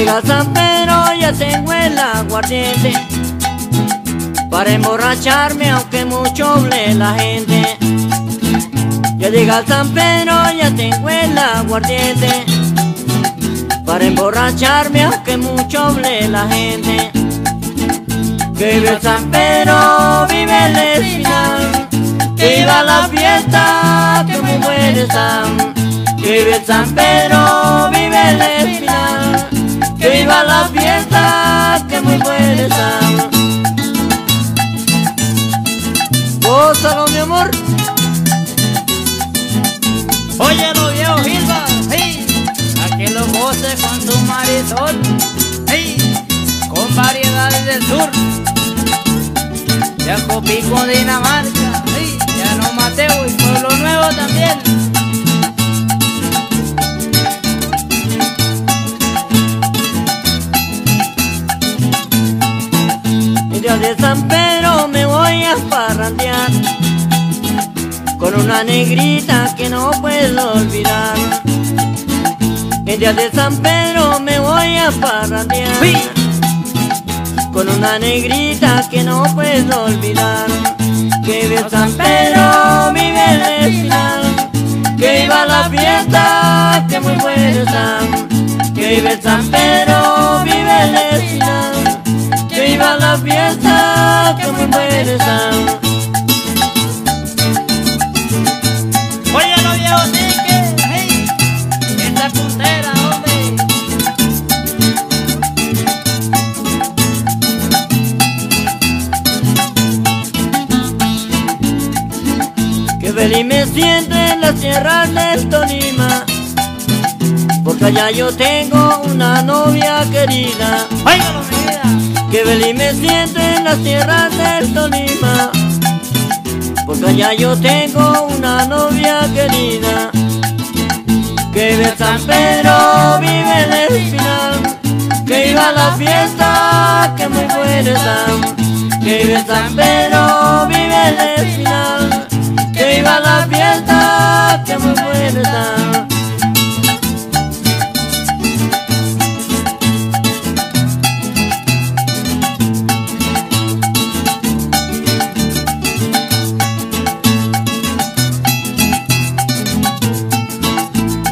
llega San Pedro ya tengo el aguardiente Para emborracharme aunque mucho hable la gente. Ya llega San Pedro ya tengo el aguardiente Para emborracharme aunque mucho hable la gente. Vive el San Pedro, vive el espinal Que viva la fiesta, que muy buena están Que vive el San Pedro, vive el espinal está. Gózalo, mi amor. Óyelo, viejo Gilba, hey, a que lo goce con su marisol, hey, con variedades del sur. Ya Copico, Dinamarca, hey, ya no Mateo y Pueblo Nuevo también. De San Pedro me voy a parrandear Con una negrita que no puedo olvidar. El día de San Pedro me voy a parrandear Con una negrita que no puedo olvidar. Que vive San Pedro, vive el final Que iba la fiesta, que muy buena está. Que vive San Pedro, vive el final la fiesta, que muy buena está. Oye, no viejo que, hey, esta puntera, hombre. Que feliz me siento en las tierras del Tolima Porque allá yo tengo una novia querida mi vida que feliz me siento en las tierras del Tolima. Porque allá yo tengo una novia querida Que vive San Pedro, vive el espinal Que viva la fiesta, que muy buena está. Que vive San Pedro, vive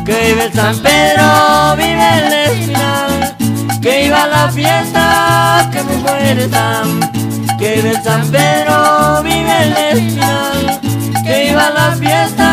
que vive el San Pedro, vive el Espinal, que iba a la fiesta, que me muere tan, que vive el San Pedro, vive el Espinal, que iba a la fiesta.